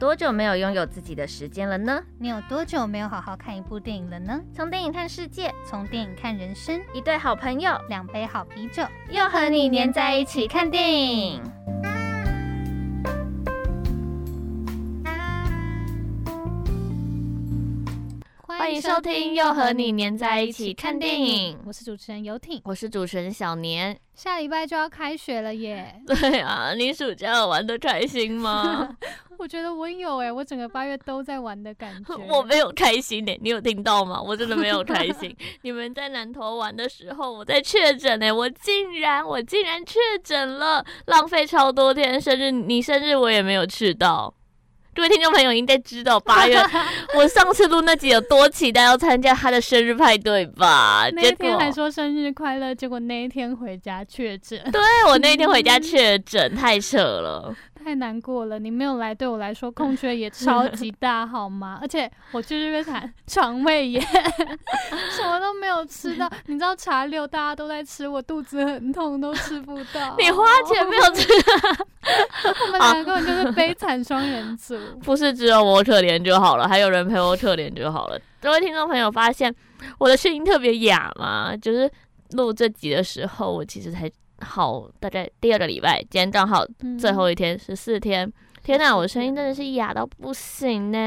多久没有拥有自己的时间了呢？你有多久没有好好看一部电影了呢？从电影看世界，从电影看人生，一对好朋友，两杯好啤酒，又和你黏在一起看电影。欢迎收听《又和你黏在一起看电影》，我是主持人游艇，我是主持人小年。下礼拜就要开学了耶！对啊，你暑假有玩的开心吗？我觉得我有哎，我整个八月都在玩的感 觉。我没有开心哎，你有听到吗？我真的没有开心。你们在南投玩的时候，我在确诊哎，我竟然我竟然确诊了，浪费超多天生日，你生日我也没有去到。各位听众朋友应该知道，八月 我上次录那集有多期待要参加他的生日派对吧？那天还说生日快乐，结果那一天回家确诊。对，我那一天回家确诊，太扯了。太难过了，你没有来，对我来说 空缺也超级大，好吗？而且我去这边谈 肠胃炎，什么都没有吃到。你知道茶六大家都在吃，我肚子很痛，都吃不到。你花钱没有吃，我们两个人就是悲惨双人组。不是只有我可怜就好了，还有人陪我可怜就好了。各位听众朋友，发现我的声音特别哑吗？就是录这集的时候，我其实才。好，大概第二个礼拜，今天刚好最后一天，十四、嗯、天。天哪，我声音真的是哑到不行呢。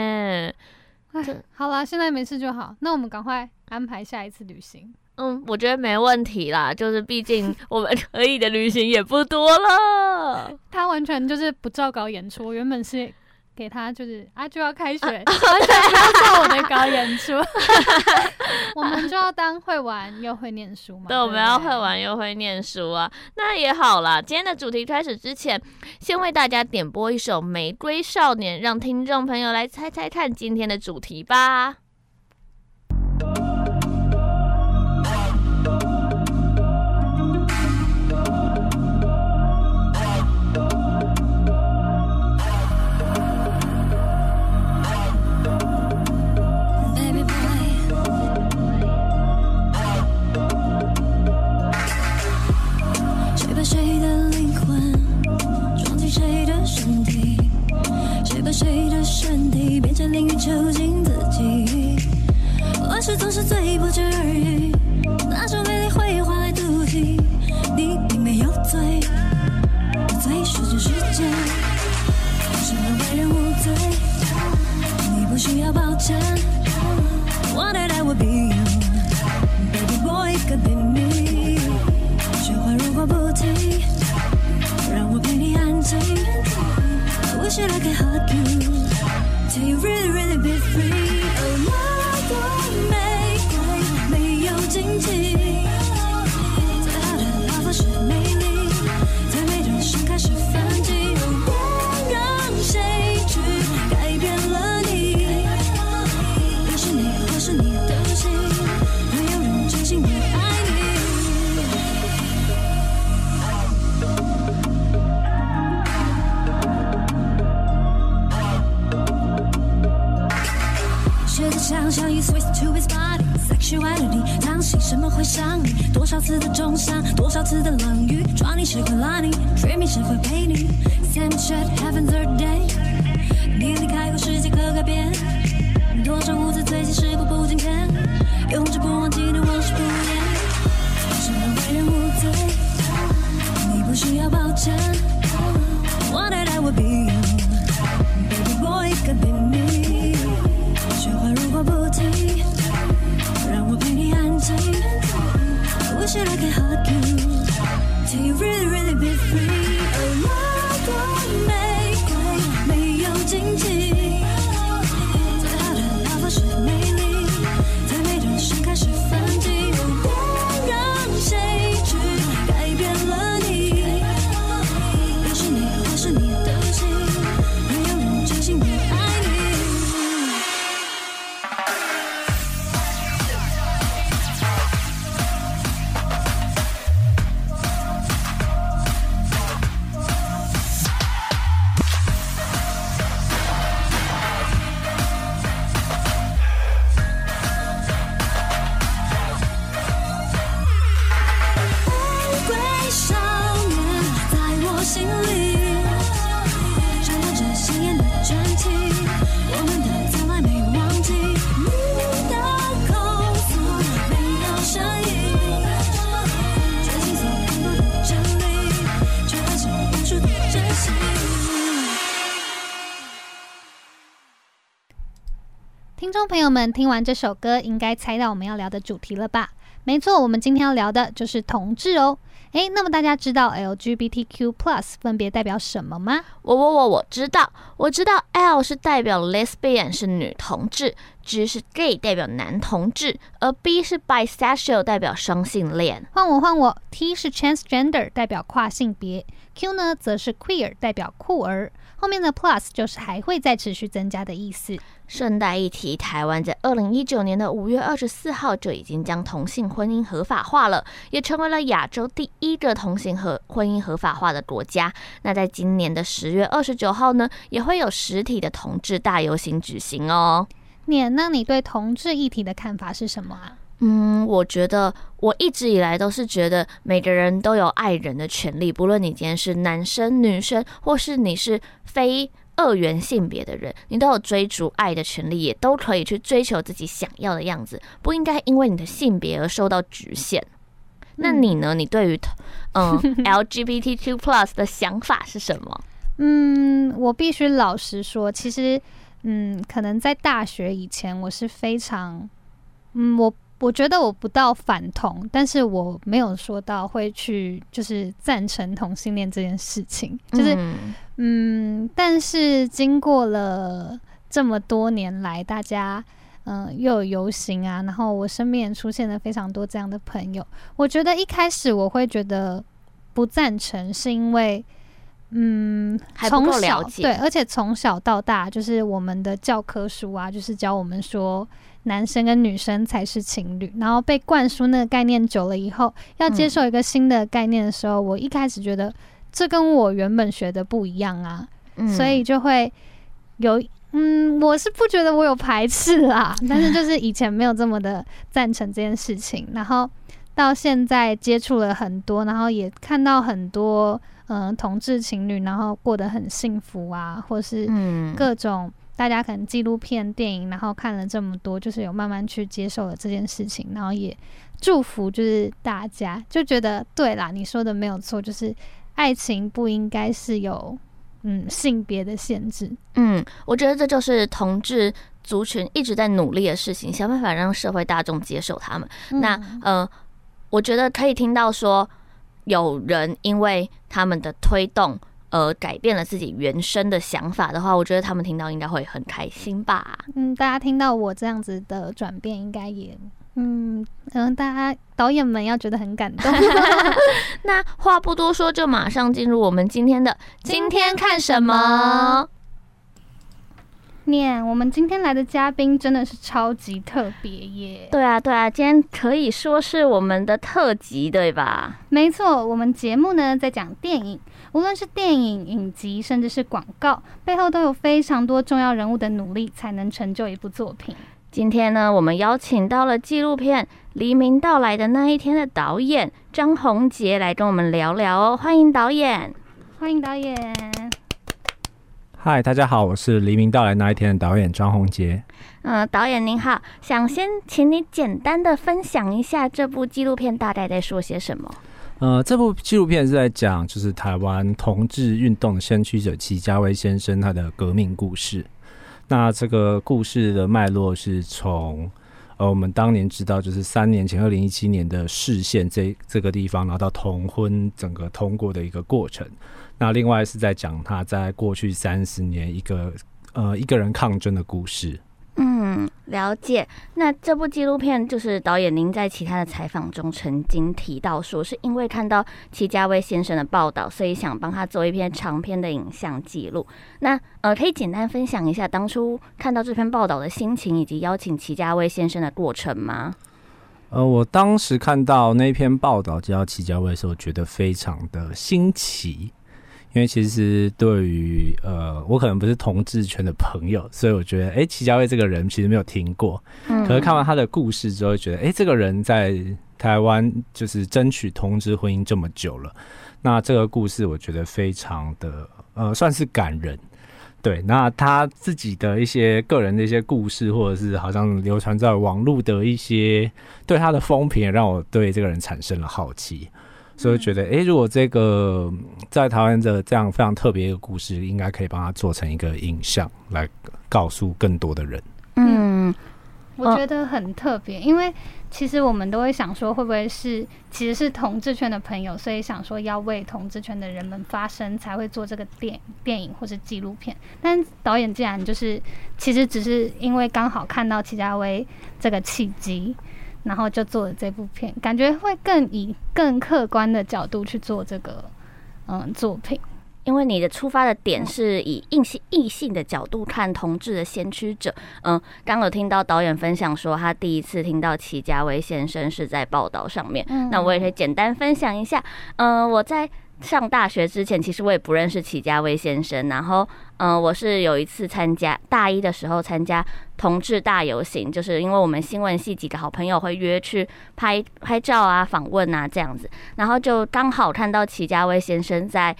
哎，好啦，现在没事就好。那我们赶快安排下一次旅行。嗯，我觉得没问题啦，就是毕竟我们可以的旅行也不多了。他完全就是不照稿演出，我原本是。给他就是啊，就要开学，完全不要做我的搞演出。我们就要当会玩又会念书嘛。对，我们要会玩又会念书啊，那也好啦。今天的主题开始之前，先为大家点播一首《玫瑰少年》，让听众朋友来猜猜看今天的主题吧。谁会拉你？谁 lining, dreaming sugar painting, sand shut heaven's third day. 你离开后，世界可改变。多少无知最近时过不经天，永志不忘记念往事不言。什么为人无罪？你不需要抱歉。One day I will be you，baby boy could be me。雪花如果不停，让我陪你安静。I wish I could hold。朋友们听完这首歌，应该猜到我们要聊的主题了吧？没错，我们今天要聊的就是同志哦。诶，那么大家知道 LGBTQ+ 分别代表什么吗？我我我我知道，我知道 L 是代表 Lesbian 是女同志，G 是 Gay 代表男同志，而 B 是 Bisexual 代表双性恋。换我换我，T 是 Transgender 代表跨性别，Q 呢则是 Queer 代表酷儿。后面的 Plus 就是还会再持续增加的意思。顺带一提，台湾在二零一九年的五月二十四号就已经将同性婚姻合法化了，也成为了亚洲第一个同性合婚姻合法化的国家。那在今年的十月二十九号呢，也会有实体的同志大游行举行哦。念，那你对同志议题的看法是什么啊？嗯，我觉得我一直以来都是觉得每个人都有爱人的权利，不论你今天是男生、女生，或是你是非。二元性别的人，你都有追逐爱的权利，也都可以去追求自己想要的样子，不应该因为你的性别而受到局限。嗯、那你呢？你对于嗯 LGBTQ+ 的想法是什么？嗯，我必须老实说，其实嗯，可能在大学以前，我是非常嗯我。我觉得我不到反同，但是我没有说到会去就是赞成同性恋这件事情，就是嗯，嗯，但是经过了这么多年来，大家嗯、呃、又有游行啊，然后我身边也出现了非常多这样的朋友，我觉得一开始我会觉得不赞成，是因为嗯还不够了解，对，而且从小到大就是我们的教科书啊，就是教我们说。男生跟女生才是情侣，然后被灌输那个概念久了以后，要接受一个新的概念的时候，嗯、我一开始觉得这跟我原本学的不一样啊，嗯、所以就会有嗯，我是不觉得我有排斥啦，但是就是以前没有这么的赞成这件事情，然后到现在接触了很多，然后也看到很多嗯、呃、同志情侣，然后过得很幸福啊，或是各种。大家可能纪录片、电影，然后看了这么多，就是有慢慢去接受了这件事情，然后也祝福，就是大家就觉得对啦，你说的没有错，就是爱情不应该是有嗯性别的限制。嗯，我觉得这就是同志族群一直在努力的事情，想办法让社会大众接受他们。嗯、那呃，我觉得可以听到说有人因为他们的推动。呃，改变了自己原生的想法的话，我觉得他们听到应该会很开心吧。嗯，大家听到我这样子的转变，应该也，嗯嗯，大家导演们要觉得很感动。那话不多说，就马上进入我们今天的今天看什么。念，我们今天来的嘉宾真的是超级特别耶！对啊，对啊，今天可以说是我们的特辑，对吧？没错，我们节目呢在讲电影，无论是电影、影集，甚至是广告，背后都有非常多重要人物的努力，才能成就一部作品。今天呢，我们邀请到了纪录片《黎明到来的那一天》的导演张宏杰来跟我们聊聊哦，欢迎导演，欢迎导演。嗨，大家好，我是《黎明到来那一天》的导演张宏杰。嗯，导演您好，想先请你简单的分享一下这部纪录片大概在说些什么？呃，这部纪录片是在讲就是台湾同志运动的先驱者齐家威先生他的革命故事。那这个故事的脉络是从呃我们当年知道就是三年前二零一七年的视线这这个地方拿到同婚整个通过的一个过程。那另外是在讲他在过去三十年一个呃一个人抗争的故事。嗯，了解。那这部纪录片就是导演您在其他的采访中曾经提到说，是因为看到齐家威先生的报道，所以想帮他做一篇长篇的影像记录。那呃，可以简单分享一下当初看到这篇报道的心情，以及邀请齐家威先生的过程吗？呃，我当时看到那篇报道叫齐家威的时候，觉得非常的新奇。因为其实对于呃，我可能不是同志圈的朋友，所以我觉得，哎，齐家卫这个人其实没有听过。嗯。可是看完他的故事之后，觉得，哎，这个人在台湾就是争取同志婚姻这么久了，那这个故事我觉得非常的呃，算是感人。对，那他自己的一些个人的一些故事，或者是好像流传在网络的一些对他的风评，也让我对这个人产生了好奇。所以觉得，哎、欸，如果这个在台湾的这样非常特别一个故事，应该可以帮他做成一个影像，来告诉更多的人。嗯，我觉得很特别，因为其实我们都会想说，会不会是其实是同志圈的朋友，所以想说要为同志圈的人们发声，才会做这个电电影或是纪录片。但导演竟然就是其实只是因为刚好看到齐家威这个契机，然后就做了这部片，感觉会更以更客观的角度去做这个嗯作品。因为你的出发的点是以异性异性的角度看同志的先驱者，嗯，刚有听到导演分享说他第一次听到齐家威先生是在报道上面，嗯，那我也可以简单分享一下，嗯，我在上大学之前其实我也不认识齐家威先生，然后嗯，我是有一次参加大一的时候参加同志大游行，就是因为我们新闻系几个好朋友会约去拍拍照啊、访问啊这样子，然后就刚好看到齐家威先生在。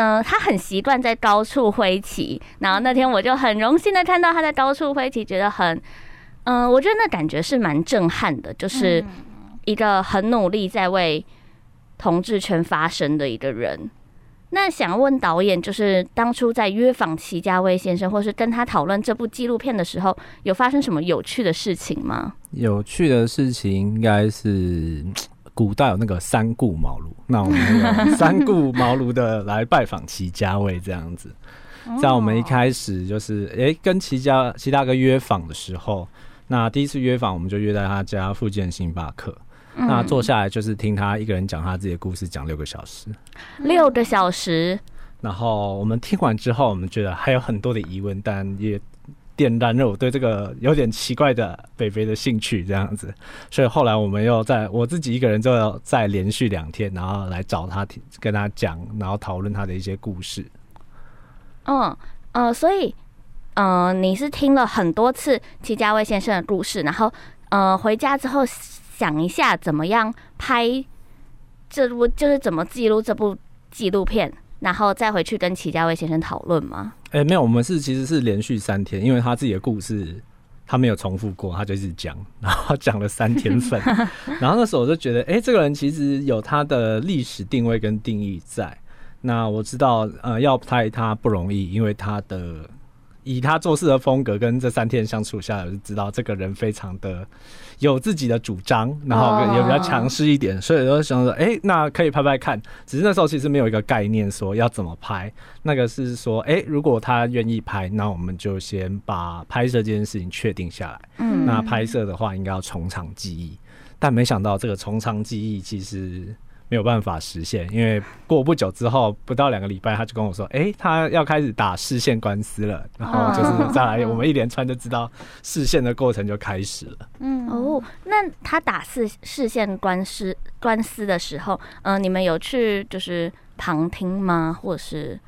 嗯、呃，他很习惯在高处挥旗，然后那天我就很荣幸的看到他在高处挥旗，觉得很，嗯、呃，我觉得那感觉是蛮震撼的，就是一个很努力在为同志圈发声的一个人。那想问导演，就是当初在约访齐家威先生，或是跟他讨论这部纪录片的时候，有发生什么有趣的事情吗？有趣的事情应该是。古代有那个三顾茅庐，那我们三顾茅庐的来拜访齐家威这样子。在我们一开始就是，哎、欸，跟齐家齐大哥约访的时候，那第一次约访我们就约在他家附近的星巴克，那坐下来就是听他一个人讲他自己的故事，讲六个小时，六个小时。然后我们听完之后，我们觉得还有很多的疑问，但也。点燃了我对这个有点奇怪的北北的兴趣，这样子，所以后来我们又在我自己一个人，就要再连续两天，然后来找他听，跟他讲，然后讨论他的一些故事。嗯呃，所以呃，你是听了很多次戚家威先生的故事，然后呃，回家之后想一下怎么样拍这部，就是怎么记录这部纪录片。然后再回去跟齐家威先生讨论吗？哎、欸，没有，我们是其实是连续三天，因为他自己的故事他没有重复过，他就一直讲，然后讲了三天份。然后那时候我就觉得，哎、欸，这个人其实有他的历史定位跟定义在。那我知道，呃，要拍他不容易，因为他的。以他做事的风格跟这三天相处下来，我就知道这个人非常的有自己的主张，然后也比较强势一点，oh. 所以就想说，哎、欸，那可以拍拍看。只是那时候其实没有一个概念说要怎么拍，那个是说，哎、欸，如果他愿意拍，那我们就先把拍摄这件事情确定下来。嗯，那拍摄的话应该要从长计议，但没想到这个从长计议其实。没有办法实现，因为过不久之后，不到两个礼拜，他就跟我说：“哎、欸，他要开始打视线官司了。”然后就是再来，我们一连串就知道视线的过程就开始了。嗯哦，那他打视视线官司官司的时候，嗯、呃，你们有去就是旁听吗？或者是？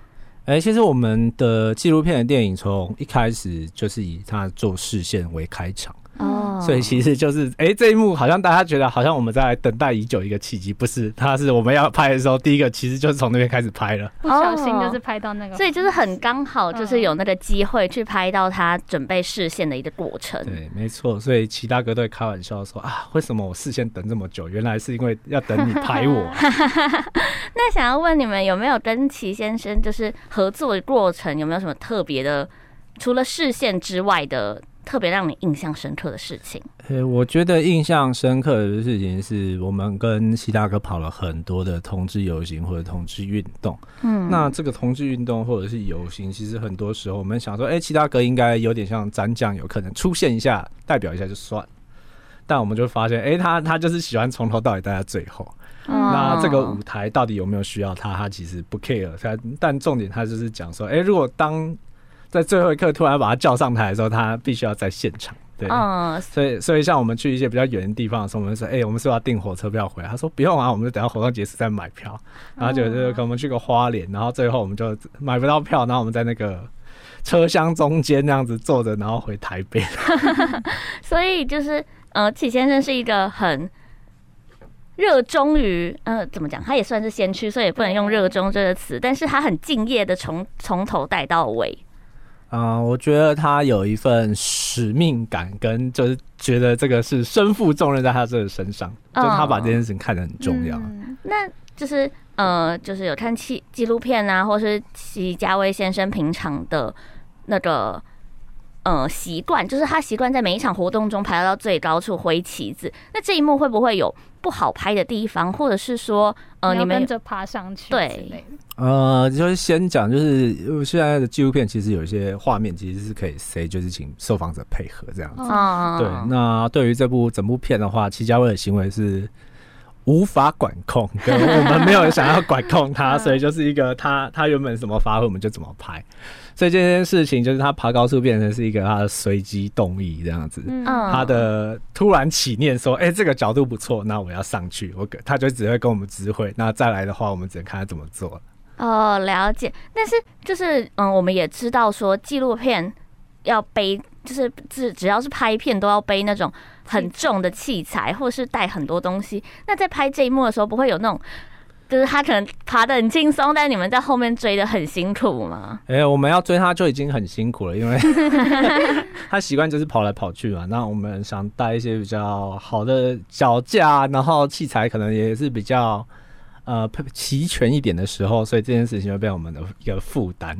哎、欸，其实我们的纪录片的电影从一开始就是以他做视线为开场。哦，所以其实就是，哎、欸，这一幕好像大家觉得好像我们在等待已久一个契机，不是？他是我们要拍的时候，第一个其实就是从那边开始拍了，不小心就是拍到那个，所以就是很刚好，就是有那个机会去拍到他准备视线的一个过程。对，没错。所以齐大哥都会开玩笑说啊，为什么我视线等这么久？原来是因为要等你拍我。那想要问你们有没有跟齐先生就是合作的过程，有没有什么特别的？除了视线之外的。特别让你印象深刻的事情，呃、欸，我觉得印象深刻的事情是我们跟祁大哥跑了很多的同志游行或者同志运动。嗯，那这个同志运动或者是游行，其实很多时候我们想说，哎、欸，祁大哥应该有点像斩将，有可能出现一下，代表一下就算。但我们就发现，哎、欸，他他就是喜欢从头到尾待在最后。嗯、那这个舞台到底有没有需要他？他其实不 care。他但重点他就是讲说，哎、欸，如果当在最后一刻突然把他叫上台的时候，他必须要在现场。对，嗯，所以所以像我们去一些比较远的地方的时候，我们说，哎、欸，我们是不是要订火车票回来？他说不用啊，我们就等到活动结束再买票。然后就就可能我们去个花莲，然后最后我们就买不到票，然后我们在那个车厢中间那样子坐着，然后回台北。所以就是，呃，启先生是一个很热衷于，呃，怎么讲？他也算是先驱，所以也不能用热衷这个词，但是他很敬业的从从头带到尾。啊、呃，我觉得他有一份使命感，跟就是觉得这个是身负重任在他这个身上，就他把这件事情看得很重要。嗯、那就是呃，就是有看纪纪录片啊，或是齐家威先生平常的那个呃习惯，就是他习惯在每一场活动中排到最高处挥旗子。那这一幕会不会有不好拍的地方，或者是说呃你们跟着爬上去？对，呃，就是先讲，就是现在的纪录片其实有一些画面其实是可以塞，就是请受访者配合这样子。哦、对，那对于这部整部片的话，齐家威的行为是。无法管控，对，我们没有想要管控他，所以就是一个他他原本怎么发挥我们就怎么拍，所以这件事情就是他爬高速变成是一个他的随机动力这样子，嗯，他的突然起念说，哎、欸，这个角度不错，那我要上去，我他就只会跟我们指挥，那再来的话，我们只能看他怎么做。哦，了解，但是就是嗯，我们也知道说纪录片要背。就是只只要是拍片都要背那种很重的器材，或是带很多东西。那在拍这一幕的时候，不会有那种，就是他可能爬得很轻松，但你们在后面追的很辛苦吗？哎、欸，我们要追他就已经很辛苦了，因为 他习惯就是跑来跑去嘛。那我们想带一些比较好的脚架，然后器材可能也是比较呃齐全一点的时候，所以这件事情会变我们的一个负担。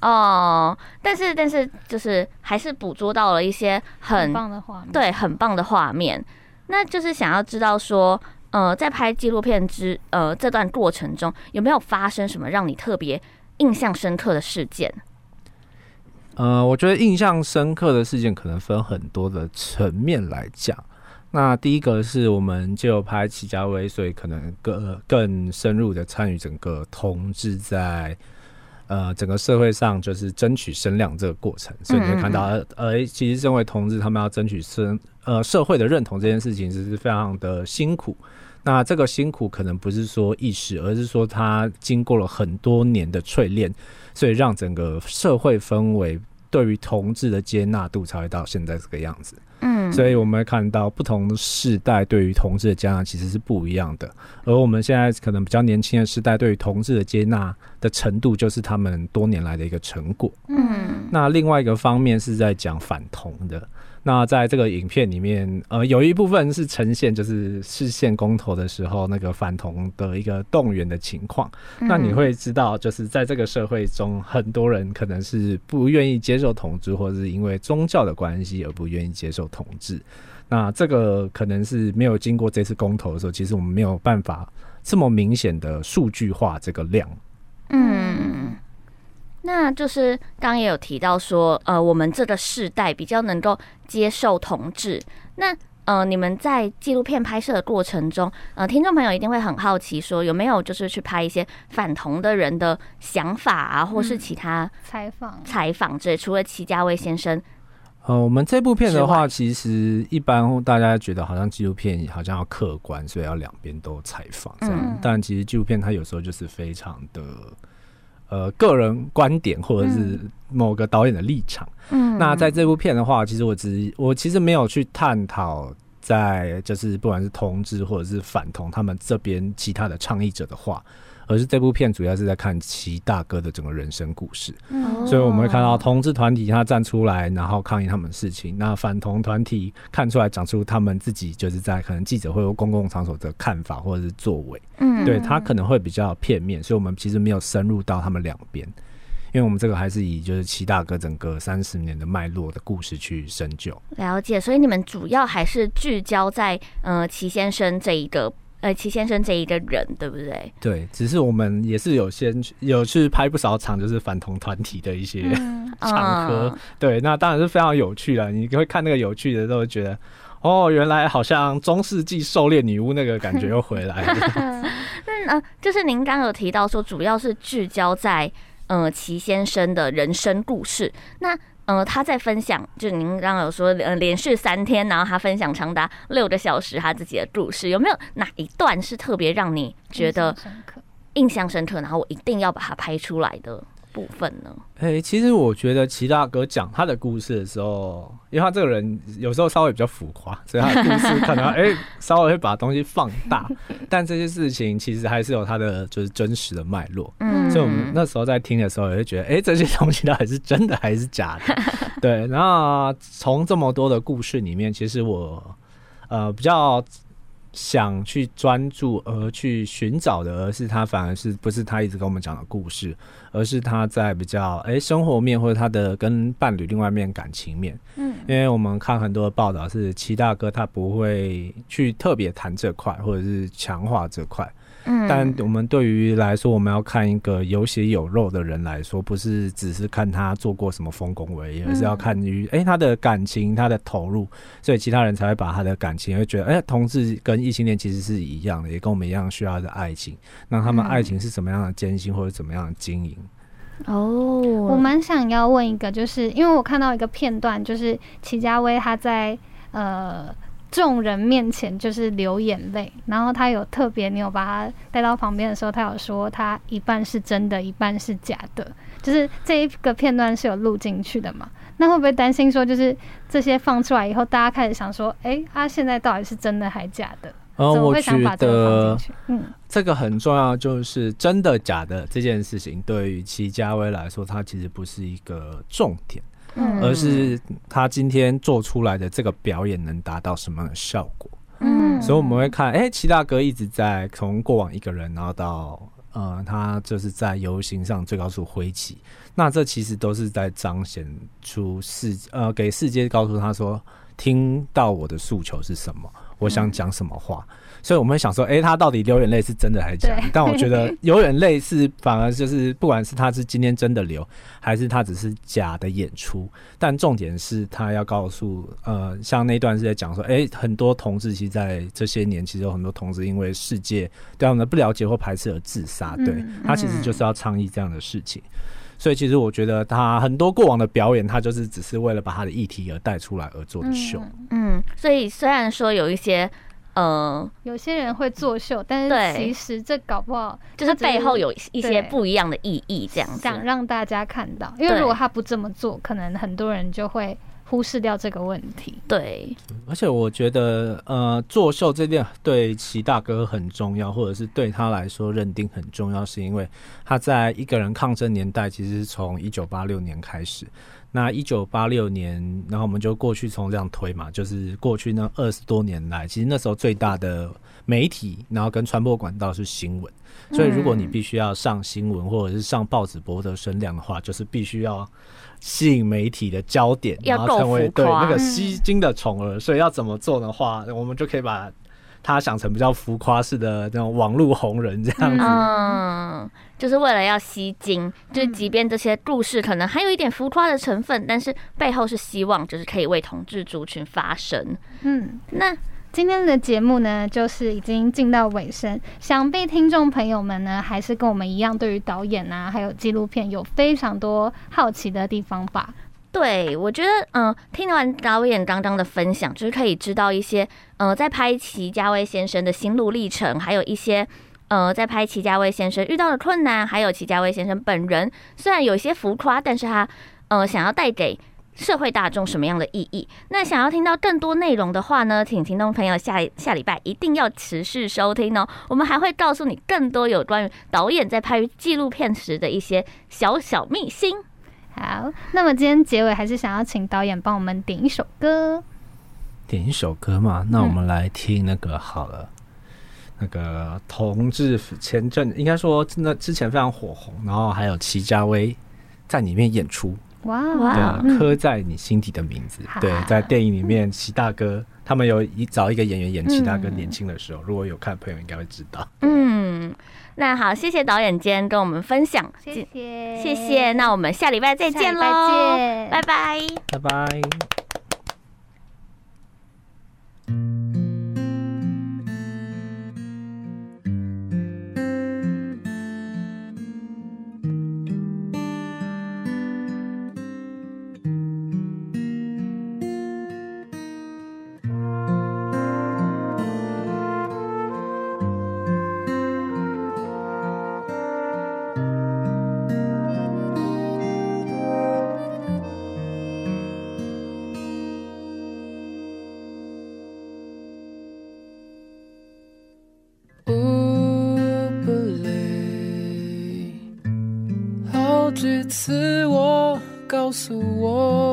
哦，但是但是就是还是捕捉到了一些很，很棒的画面，对，很棒的画面。那就是想要知道说，呃，在拍纪录片之呃这段过程中，有没有发生什么让你特别印象深刻的事件？呃，我觉得印象深刻的事件可能分很多的层面来讲。那第一个是我们就拍齐家威，所以可能更更深入的参与整个同志在。呃，整个社会上就是争取声量这个过程，所以你会看到，呃，其实身为同志，他们要争取生呃社会的认同这件事情，其实是非常的辛苦。那这个辛苦可能不是说一时，而是说他经过了很多年的淬炼，所以让整个社会氛围对于同志的接纳度才会到现在这个样子。嗯，所以我们会看到不同的世代对于同志的接纳其实是不一样的，而我们现在可能比较年轻的世代对于同志的接纳的程度，就是他们多年来的一个成果。嗯，那另外一个方面是在讲反同的。那在这个影片里面，呃，有一部分是呈现就是视线公投的时候那个反同的一个动员的情况。那你会知道，就是在这个社会中，很多人可能是不愿意接受同治，或者是因为宗教的关系而不愿意接受同治。那这个可能是没有经过这次公投的时候，其实我们没有办法这么明显的数据化这个量。嗯。那就是刚刚也有提到说，呃，我们这个世代比较能够接受同志。那呃，你们在纪录片拍摄的过程中，呃，听众朋友一定会很好奇，说有没有就是去拍一些反同的人的想法啊，或是其他采访采访之类。除了齐家威先生，呃，我们这部片的话，其实一般大家觉得好像纪录片好像要客观，所以要两边都采访这样。嗯、但其实纪录片它有时候就是非常的。呃，个人观点或者是某个导演的立场。嗯，那在这部片的话，其实我只我其实没有去探讨在就是不管是同志或者是反同他们这边其他的倡议者的话。而是这部片主要是在看齐大哥的整个人生故事，嗯，所以我们会看到同志团体他站出来，然后抗议他们的事情；那反同团体看出来讲出他们自己就是在可能记者会或公共场所的看法或者是作为，嗯，对他可能会比较片面，所以我们其实没有深入到他们两边，因为我们这个还是以就是齐大哥整个三十年的脉络的故事去深究。了解，所以你们主要还是聚焦在呃齐先生这一个。呃，齐先生这一个人，对不对？对，只是我们也是有先有去拍不少场，就是反同团体的一些 场合。嗯、对，那当然是非常有趣了。你会看那个有趣的，都会觉得哦，原来好像中世纪狩猎女巫那个感觉又回来了。嗯，呃，就是您刚刚有提到说，主要是聚焦在呃齐先生的人生故事。那呃，他在分享，就您刚刚有说，呃，连续三天，然后他分享长达六个小时他自己的故事，有没有哪一段是特别让你觉得印象深刻，然后我一定要把它拍出来的？部分呢？哎、欸，其实我觉得齐大哥讲他的故事的时候，因为他这个人有时候稍微比较浮夸，所以他的故事可能哎、欸、稍微会把东西放大，但这些事情其实还是有他的就是真实的脉络。嗯，所以我们那时候在听的时候也会觉得，哎、欸，这些东西到底是真的还是假的？对。然后从这么多的故事里面，其实我呃比较想去专注而去寻找的，而是他反而是不是他一直跟我们讲的故事，而是他在比较哎、欸、生活面或者他的跟伴侣另外一面感情面。嗯，因为我们看很多的报道是齐大哥他不会去特别谈这块，或者是强化这块。嗯，但我们对于来说，我们要看一个有血有肉的人来说，不是只是看他做过什么丰功伟业，而是要看于哎、欸、他的感情，他的投入，所以其他人才会把他的感情会觉得，哎、欸，同志跟异性恋其实是一样的，也跟我们一样需要的爱情。那他们爱情是怎么样的艰辛，或者怎么样的经营？哦，我蛮想要问一个，就是因为我看到一个片段，就是齐家威他在呃。众人面前就是流眼泪，然后他有特别，你有把他带到旁边的时候，他有说他一半是真的，一半是假的，就是这一个片段是有录进去的嘛？那会不会担心说，就是这些放出来以后，大家开始想说，哎、欸，他、啊、现在到底是真的还假的？呃，怎么会想把这个？嗯，这个很重要，就是真的假的这件事情，对于齐家威来说，他其实不是一个重点。而是他今天做出来的这个表演能达到什么样的效果？嗯，所以我们会看，哎、欸，祁大哥一直在从过往一个人，然后到呃，他就是在游行上最高处挥旗，那这其实都是在彰显出世呃，给世界告诉他说，听到我的诉求是什么，我想讲什么话。嗯所以我们会想说，哎、欸，他到底流眼泪是真的还是假的？但我觉得 流眼泪是反而就是，不管是他是今天真的流，还是他只是假的演出，但重点是他要告诉，呃，像那段是在讲说，哎、欸，很多同志其实在这些年，其实有很多同志因为世界对他们的不了解或排斥而自杀。对，他其实就是要倡议这样的事情。所以其实我觉得他很多过往的表演，他就是只是为了把他的议题而带出来而做的秀。嗯，所以虽然说有一些。嗯，有些人会作秀，但是其实这搞不好就是背后有一些不一样的意义，这样子想让大家看到。因为如果他不这么做，可能很多人就会忽视掉这个问题。对，而且我觉得，呃，作秀这点对齐大哥很重要，或者是对他来说认定很重要，是因为他在一个人抗争年代，其实是从一九八六年开始。那一九八六年，然后我们就过去从这样推嘛，就是过去那二十多年来，其实那时候最大的媒体，然后跟传播管道是新闻，所以如果你必须要上新闻或者是上报纸博得声量的话，就是必须要吸引媒体的焦点，然后成为对那个吸睛的宠儿。所以要怎么做的话，我们就可以把。他想成比较浮夸式的那种网络红人这样子，嗯，就是为了要吸睛，就即便这些故事可能还有一点浮夸的成分，但是背后是希望就是可以为同志族群发声。嗯，那今天的节目呢，就是已经进到尾声，想必听众朋友们呢，还是跟我们一样，对于导演啊，还有纪录片有非常多好奇的地方吧。对，我觉得，嗯、听完导演刚刚的分享，就是可以知道一些，呃，在拍齐家威先生的心路历程，还有一些，呃，在拍齐家威先生遇到的困难，还有齐家威先生本人，虽然有些浮夸，但是他，呃，想要带给社会大众什么样的意义？那想要听到更多内容的话呢，请听众朋友下下礼拜一定要持续收听哦，我们还会告诉你更多有关于导演在拍纪录片时的一些小小秘辛。好，那么今天结尾还是想要请导演帮我们点一首歌，点一首歌嘛？那我们来听那个好了，嗯、那个同志前阵应该说那之前非常火红，然后还有齐家威在里面演出，哇。哇，刻在你心底的名字，嗯、对，在电影里面齐大哥、嗯、他们有一找一个演员演齐大哥年轻的时候，嗯、如果有看的朋友应该会知道，嗯。那好，谢谢导演今天跟我们分享，谢谢，谢谢。那我们下礼拜再见喽，拜拜，拜拜。告诉我。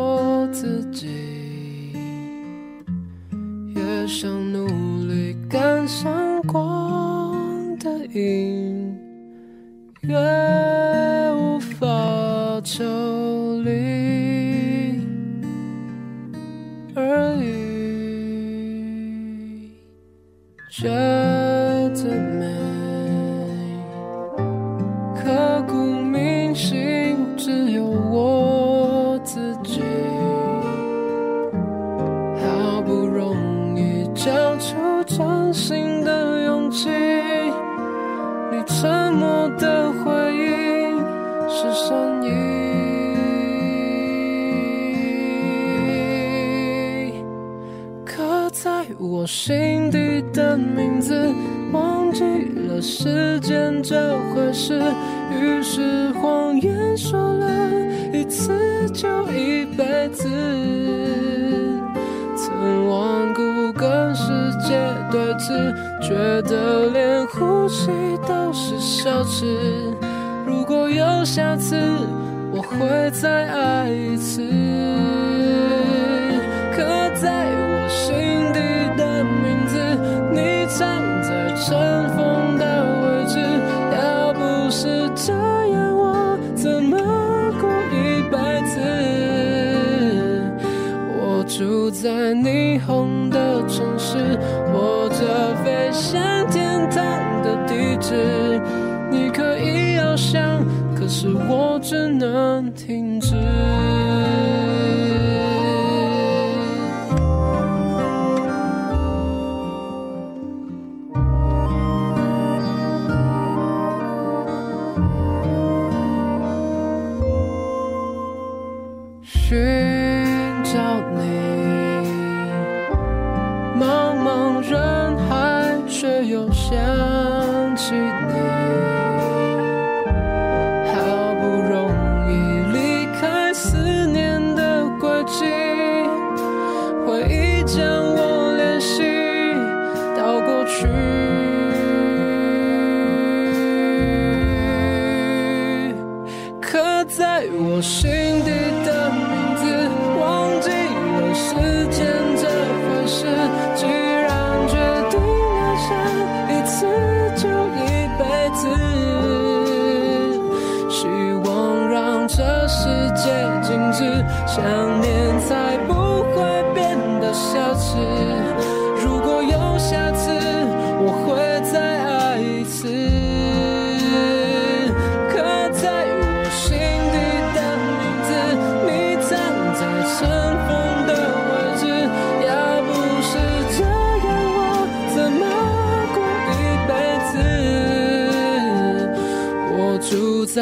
时间这回事，于是谎言说了一次就一辈子，曾顽固跟世界对峙，觉得连呼吸都是奢侈。如果有下次，我会再爱一次。能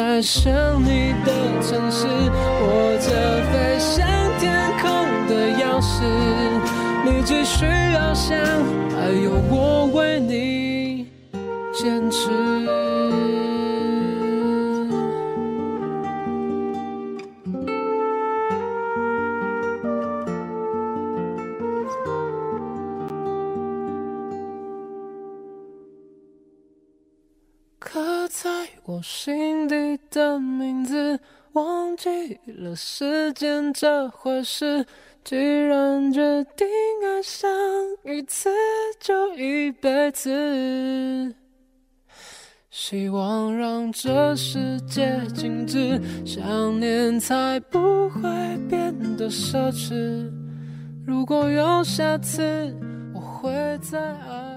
爱上。你的城市，握着飞向天空的钥匙，你继续翱翔，还有我为你坚持。我心底的名字，忘记了时间这回事。既然决定爱上一次，就一辈子。希望让这世界静止，想念才不会变得奢侈。如果有下次，我会再爱。